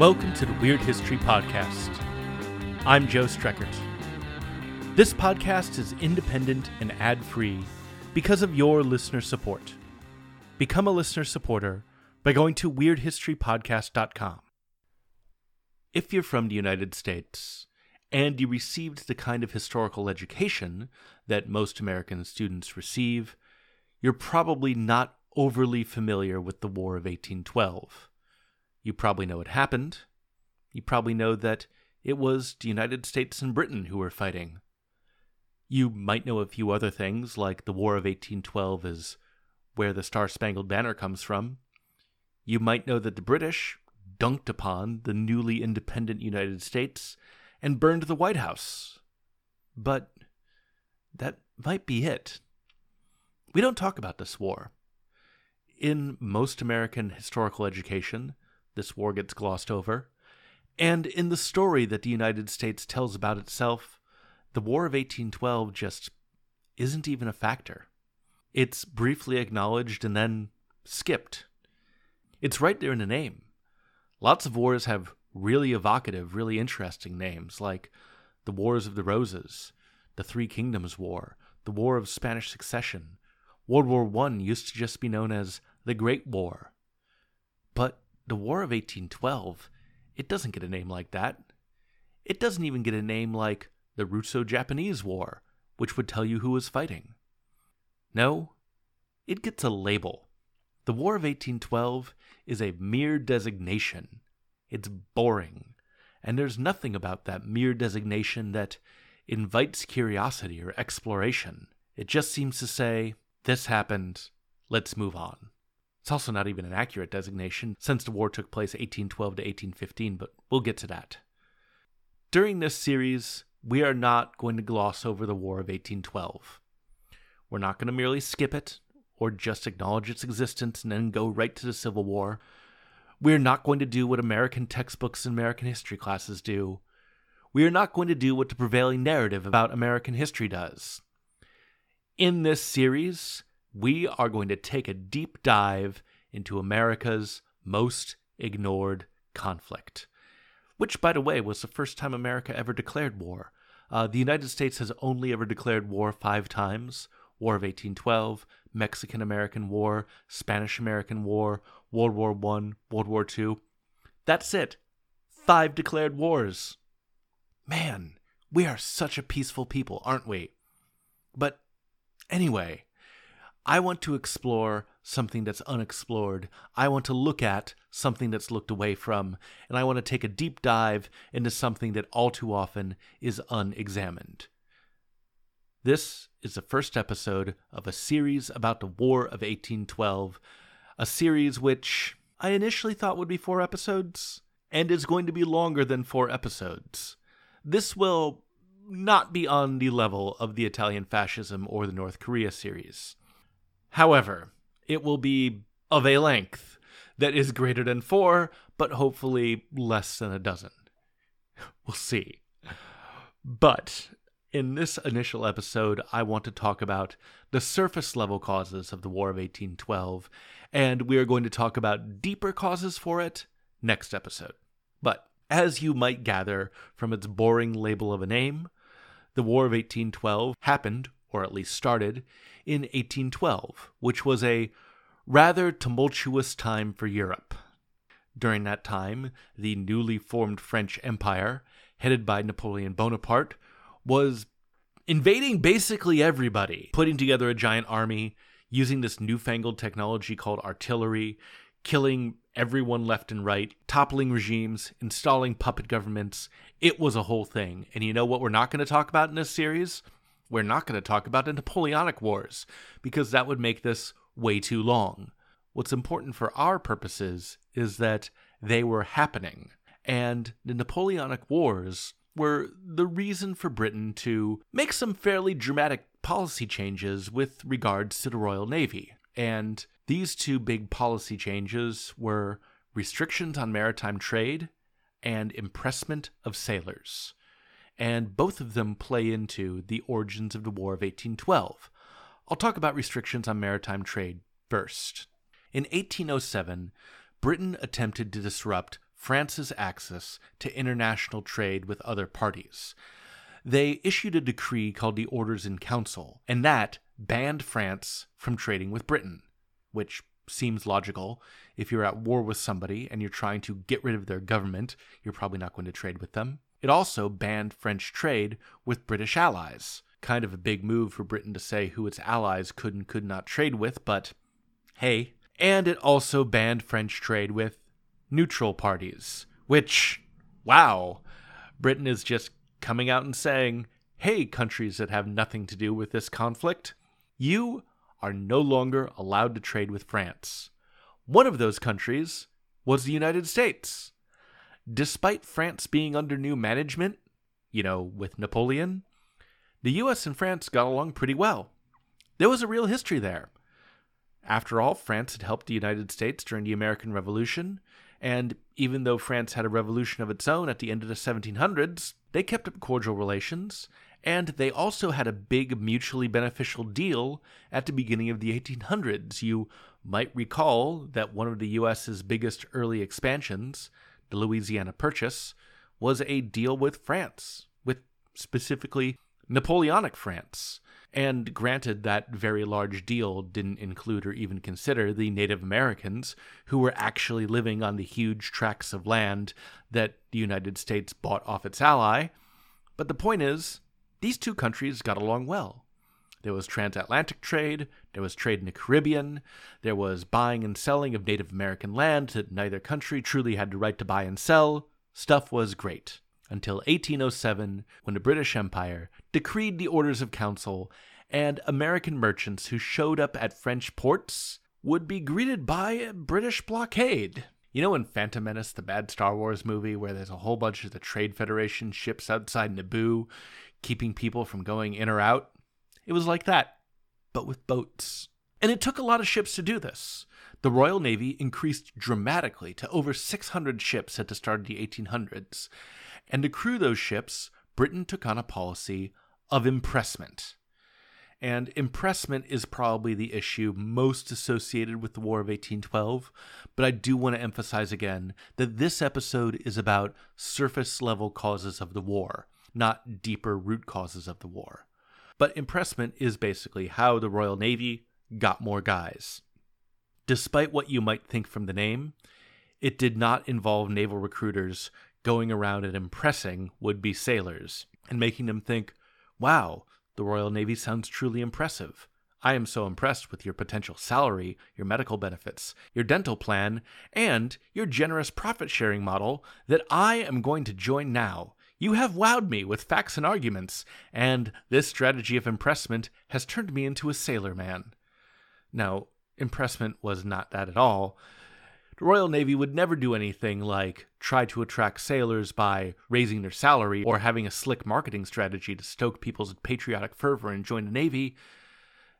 Welcome to the Weird History Podcast. I'm Joe Streckert. This podcast is independent and ad free because of your listener support. Become a listener supporter by going to WeirdHistoryPodcast.com. If you're from the United States and you received the kind of historical education that most American students receive, you're probably not overly familiar with the War of 1812. You probably know what happened. You probably know that it was the United States and Britain who were fighting. You might know a few other things, like the War of 1812 is where the Star Spangled Banner comes from. You might know that the British dunked upon the newly independent United States and burned the White House. But that might be it. We don't talk about this war. In most American historical education, this war gets glossed over. And in the story that the United States tells about itself, the War of 1812 just isn't even a factor. It's briefly acknowledged and then skipped. It's right there in the name. Lots of wars have really evocative, really interesting names, like the Wars of the Roses, the Three Kingdoms War, the War of Spanish Succession. World War I used to just be known as the Great War. The War of 1812, it doesn't get a name like that. It doesn't even get a name like the Russo Japanese War, which would tell you who was fighting. No, it gets a label. The War of 1812 is a mere designation. It's boring, and there's nothing about that mere designation that invites curiosity or exploration. It just seems to say, this happened, let's move on. It's also not even an accurate designation, since the war took place 1812 to 1815, but we'll get to that. During this series, we are not going to gloss over the War of 1812. We're not going to merely skip it, or just acknowledge its existence and then go right to the Civil War. We're not going to do what American textbooks and American history classes do. We are not going to do what the prevailing narrative about American history does. In this series, we are going to take a deep dive into America's most ignored conflict, which, by the way, was the first time America ever declared war. Uh, the United States has only ever declared war five times War of 1812, Mexican American War, Spanish American War, World War I, World War II. That's it. Five declared wars. Man, we are such a peaceful people, aren't we? But anyway, I want to explore something that's unexplored. I want to look at something that's looked away from. And I want to take a deep dive into something that all too often is unexamined. This is the first episode of a series about the War of 1812, a series which I initially thought would be four episodes, and is going to be longer than four episodes. This will not be on the level of the Italian fascism or the North Korea series. However, it will be of a length that is greater than four, but hopefully less than a dozen. We'll see. But in this initial episode, I want to talk about the surface level causes of the War of 1812, and we are going to talk about deeper causes for it next episode. But as you might gather from its boring label of a name, the War of 1812 happened, or at least started, in 1812, which was a rather tumultuous time for Europe. During that time, the newly formed French Empire, headed by Napoleon Bonaparte, was invading basically everybody, putting together a giant army, using this newfangled technology called artillery, killing everyone left and right, toppling regimes, installing puppet governments. It was a whole thing. And you know what we're not going to talk about in this series? We're not going to talk about the Napoleonic Wars because that would make this way too long. What's important for our purposes is that they were happening, and the Napoleonic Wars were the reason for Britain to make some fairly dramatic policy changes with regards to the Royal Navy. And these two big policy changes were restrictions on maritime trade and impressment of sailors and both of them play into the origins of the War of 1812. I'll talk about restrictions on maritime trade first. In 1807, Britain attempted to disrupt France's access to international trade with other parties. They issued a decree called the Orders in Council, and that banned France from trading with Britain, which seems logical. If you're at war with somebody and you're trying to get rid of their government, you're probably not going to trade with them. It also banned French trade with British allies. Kind of a big move for Britain to say who its allies could and could not trade with, but hey. And it also banned French trade with neutral parties, which, wow, Britain is just coming out and saying, hey, countries that have nothing to do with this conflict, you are no longer allowed to trade with France. One of those countries was the United States. Despite France being under new management, you know, with Napoleon, the US and France got along pretty well. There was a real history there. After all, France had helped the United States during the American Revolution, and even though France had a revolution of its own at the end of the 1700s, they kept up cordial relations, and they also had a big mutually beneficial deal at the beginning of the 1800s. You might recall that one of the US's biggest early expansions, the Louisiana Purchase, was a deal with France, with specifically Napoleonic France. And granted, that very large deal didn't include or even consider the Native Americans who were actually living on the huge tracts of land that the United States bought off its ally. But the point is, these two countries got along well. There was transatlantic trade, there was trade in the Caribbean, there was buying and selling of Native American land that neither country truly had the right to buy and sell. Stuff was great until 1807 when the British Empire decreed the Orders of Council, and American merchants who showed up at French ports would be greeted by a British blockade. You know in Phantom Menace, the bad Star Wars movie, where there's a whole bunch of the Trade Federation ships outside Naboo, keeping people from going in or out? It was like that, but with boats. And it took a lot of ships to do this. The Royal Navy increased dramatically to over 600 ships at the start of the 1800s, and to crew those ships, Britain took on a policy of impressment. And impressment is probably the issue most associated with the War of 1812, but I do want to emphasize again that this episode is about surface level causes of the war, not deeper root causes of the war. But impressment is basically how the Royal Navy got more guys. Despite what you might think from the name, it did not involve naval recruiters going around and impressing would be sailors and making them think, wow, the Royal Navy sounds truly impressive. I am so impressed with your potential salary, your medical benefits, your dental plan, and your generous profit sharing model that I am going to join now. You have wowed me with facts and arguments, and this strategy of impressment has turned me into a sailor man. Now, impressment was not that at all. The Royal Navy would never do anything like try to attract sailors by raising their salary or having a slick marketing strategy to stoke people's patriotic fervor and join the Navy.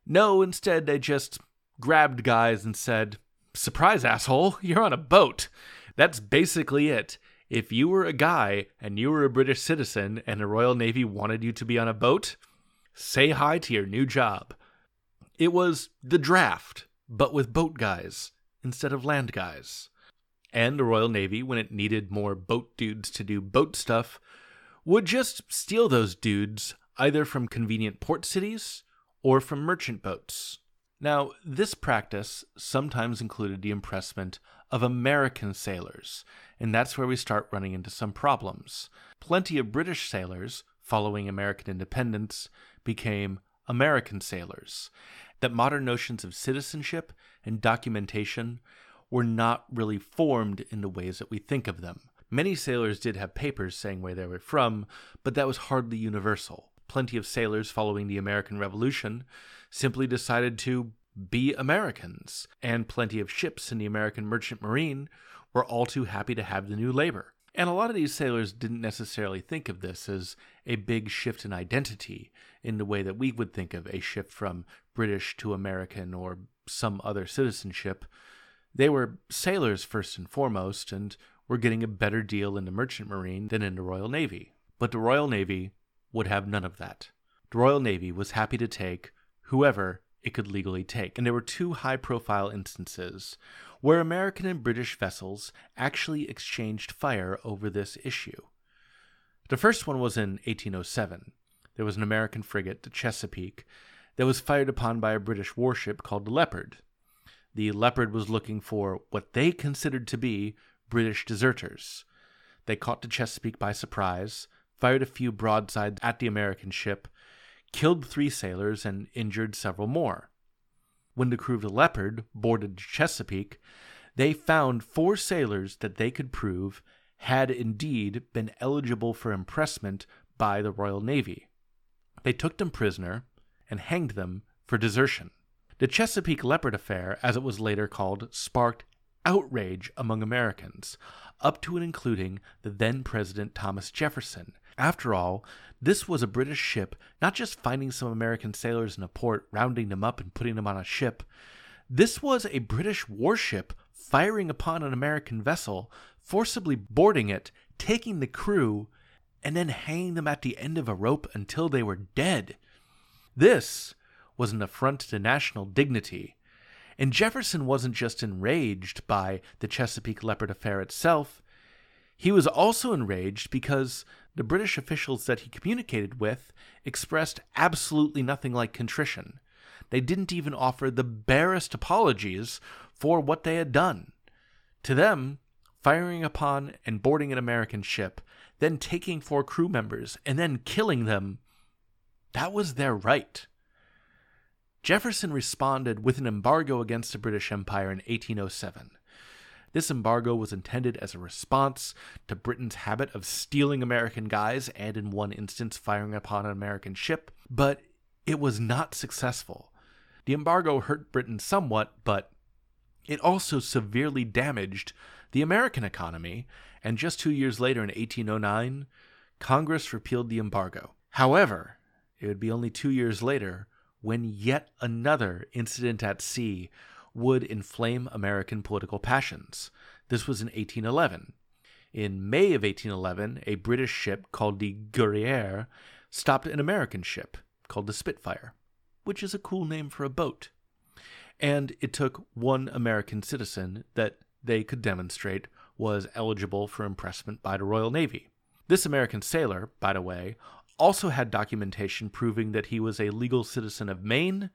No, instead, they just grabbed guys and said, Surprise, asshole, you're on a boat. That's basically it. If you were a guy and you were a British citizen and the Royal Navy wanted you to be on a boat, say hi to your new job. It was the draft, but with boat guys instead of land guys. And the Royal Navy, when it needed more boat dudes to do boat stuff, would just steal those dudes either from convenient port cities or from merchant boats. Now, this practice sometimes included the impressment of American sailors, and that's where we start running into some problems. Plenty of British sailors, following American independence, became American sailors, that modern notions of citizenship and documentation were not really formed in the ways that we think of them. Many sailors did have papers saying where they were from, but that was hardly universal. Plenty of sailors following the American Revolution simply decided to be Americans, and plenty of ships in the American Merchant Marine were all too happy to have the new labor. And a lot of these sailors didn't necessarily think of this as a big shift in identity in the way that we would think of a shift from British to American or some other citizenship. They were sailors first and foremost, and were getting a better deal in the Merchant Marine than in the Royal Navy. But the Royal Navy would have none of that. The Royal Navy was happy to take whoever it could legally take. And there were two high profile instances where American and British vessels actually exchanged fire over this issue. The first one was in 1807. There was an American frigate, the Chesapeake, that was fired upon by a British warship called the Leopard. The Leopard was looking for what they considered to be British deserters. They caught the Chesapeake by surprise, fired a few broadsides at the American ship, killed three sailors, and injured several more. When the crew of the Leopard boarded the Chesapeake, they found four sailors that they could prove had indeed been eligible for impressment by the Royal Navy. They took them prisoner and hanged them for desertion. The Chesapeake Leopard affair, as it was later called, sparked outrage among Americans, up to and including the then President Thomas Jefferson. After all, this was a British ship not just finding some American sailors in a port, rounding them up, and putting them on a ship. This was a British warship firing upon an American vessel, forcibly boarding it, taking the crew, and then hanging them at the end of a rope until they were dead. This was an affront to national dignity. And Jefferson wasn't just enraged by the Chesapeake Leopard affair itself, he was also enraged because the British officials that he communicated with expressed absolutely nothing like contrition. They didn't even offer the barest apologies for what they had done. To them, firing upon and boarding an American ship, then taking four crew members, and then killing them, that was their right. Jefferson responded with an embargo against the British Empire in 1807. This embargo was intended as a response to Britain's habit of stealing American guys and, in one instance, firing upon an American ship, but it was not successful. The embargo hurt Britain somewhat, but it also severely damaged the American economy, and just two years later, in 1809, Congress repealed the embargo. However, it would be only two years later when yet another incident at sea would inflame American political passions. This was in 1811. In May of 1811, a British ship called the Guerriere stopped an American ship called the Spitfire, which is a cool name for a boat. And it took one American citizen that they could demonstrate was eligible for impressment by the Royal Navy. This American sailor, by the way, also had documentation proving that he was a legal citizen of Maine,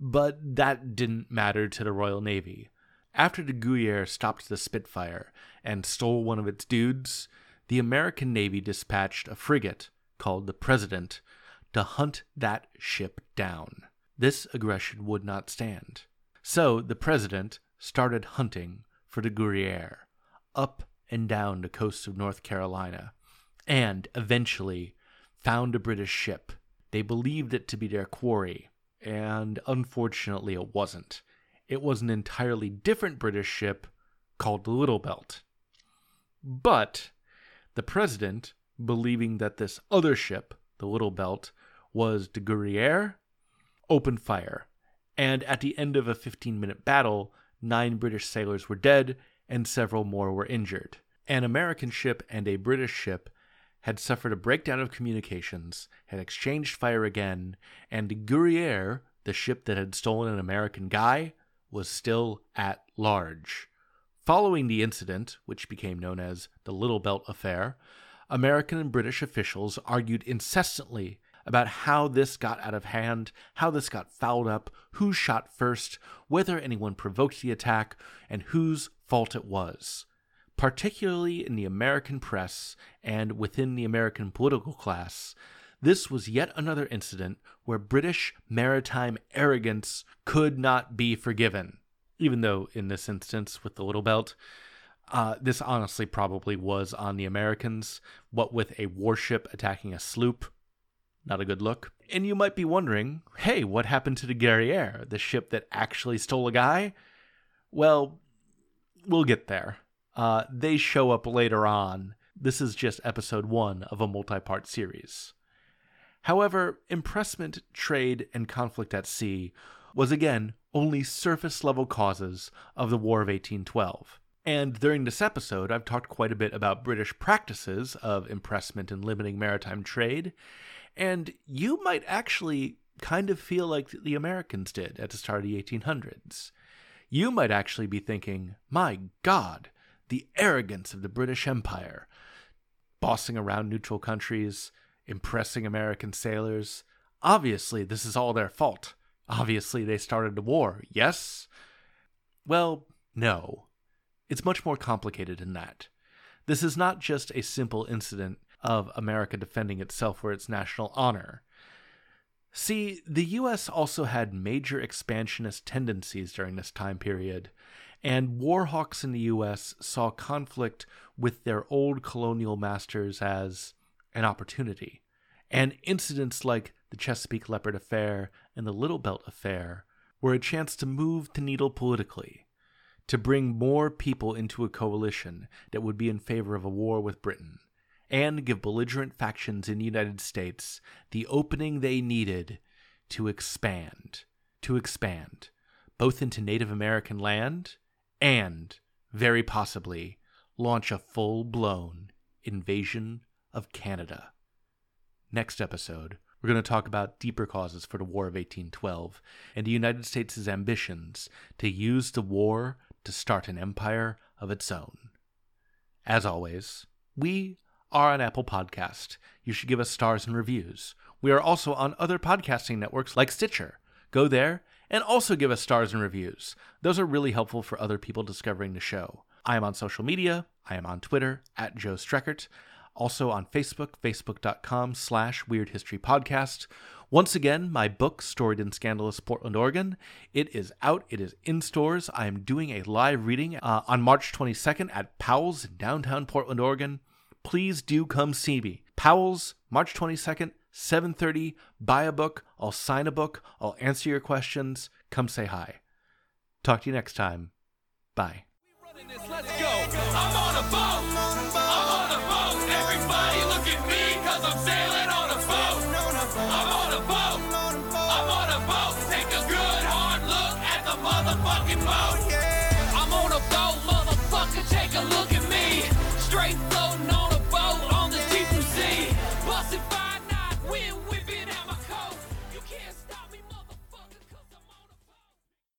but that didn't matter to the Royal Navy. After the Guerriere stopped the Spitfire and stole one of its dudes, the American Navy dispatched a frigate called the President to hunt that ship down. This aggression would not stand. So the President started hunting for the Guerriere up and down the coast of North Carolina and eventually found a British ship. They believed it to be their quarry, and unfortunately it wasn't. It was an entirely different British ship called the Little Belt. But the president, believing that this other ship, the Little Belt, was de Guerriere, opened fire, and at the end of a 15 minute battle, nine British sailors were dead and several more were injured. An American ship and a British ship had suffered a breakdown of communications, had exchanged fire again, and Guerriere, the ship that had stolen an American guy, was still at large. Following the incident, which became known as the Little Belt Affair, American and British officials argued incessantly about how this got out of hand, how this got fouled up, who shot first, whether anyone provoked the attack, and whose fault it was particularly in the American press and within the American political class, this was yet another incident where British maritime arrogance could not be forgiven. Even though, in this instance, with the Little Belt, uh, this honestly probably was on the Americans. What with a warship attacking a sloop, not a good look. And you might be wondering hey, what happened to the Guerriere, the ship that actually stole a guy? Well, we'll get there. Uh, they show up later on. This is just episode one of a multi part series. However, impressment, trade, and conflict at sea was again only surface level causes of the War of 1812. And during this episode, I've talked quite a bit about British practices of impressment and limiting maritime trade, and you might actually kind of feel like the Americans did at the start of the 1800s. You might actually be thinking, my God, the arrogance of the British Empire, bossing around neutral countries, impressing American sailors. Obviously, this is all their fault. Obviously, they started the war, yes? Well, no. It's much more complicated than that. This is not just a simple incident of America defending itself for its national honor. See, the US also had major expansionist tendencies during this time period, and warhawks in the US saw conflict with their old colonial masters as an opportunity. And incidents like the Chesapeake Leopard Affair and the Little Belt Affair were a chance to move the needle politically, to bring more people into a coalition that would be in favor of a war with Britain, and give belligerent factions in the United States the opening they needed to expand, to expand, both into Native American land and, very possibly, launch a full blown invasion of Canada. Next episode, we're going to talk about deeper causes for the War of 1812 and the United States' ambitions to use the war to start an empire of its own. As always, we are on Apple Podcast. You should give us stars and reviews. We are also on other podcasting networks like Stitcher. Go there and also give us stars and reviews. Those are really helpful for other people discovering the show. I am on social media. I am on Twitter at Joe Streckert. Also on Facebook, facebook.com slash Weird History Podcast. Once again, my book, Storied and Scandalous Portland, Oregon, it is out. It is in stores. I am doing a live reading uh, on March 22nd at Powell's in downtown Portland, Oregon. Please do come see me. Powell's, March 22nd, 7:30. Buy a book. I'll sign a book. I'll answer your questions. Come say hi. Talk to you next time. Bye.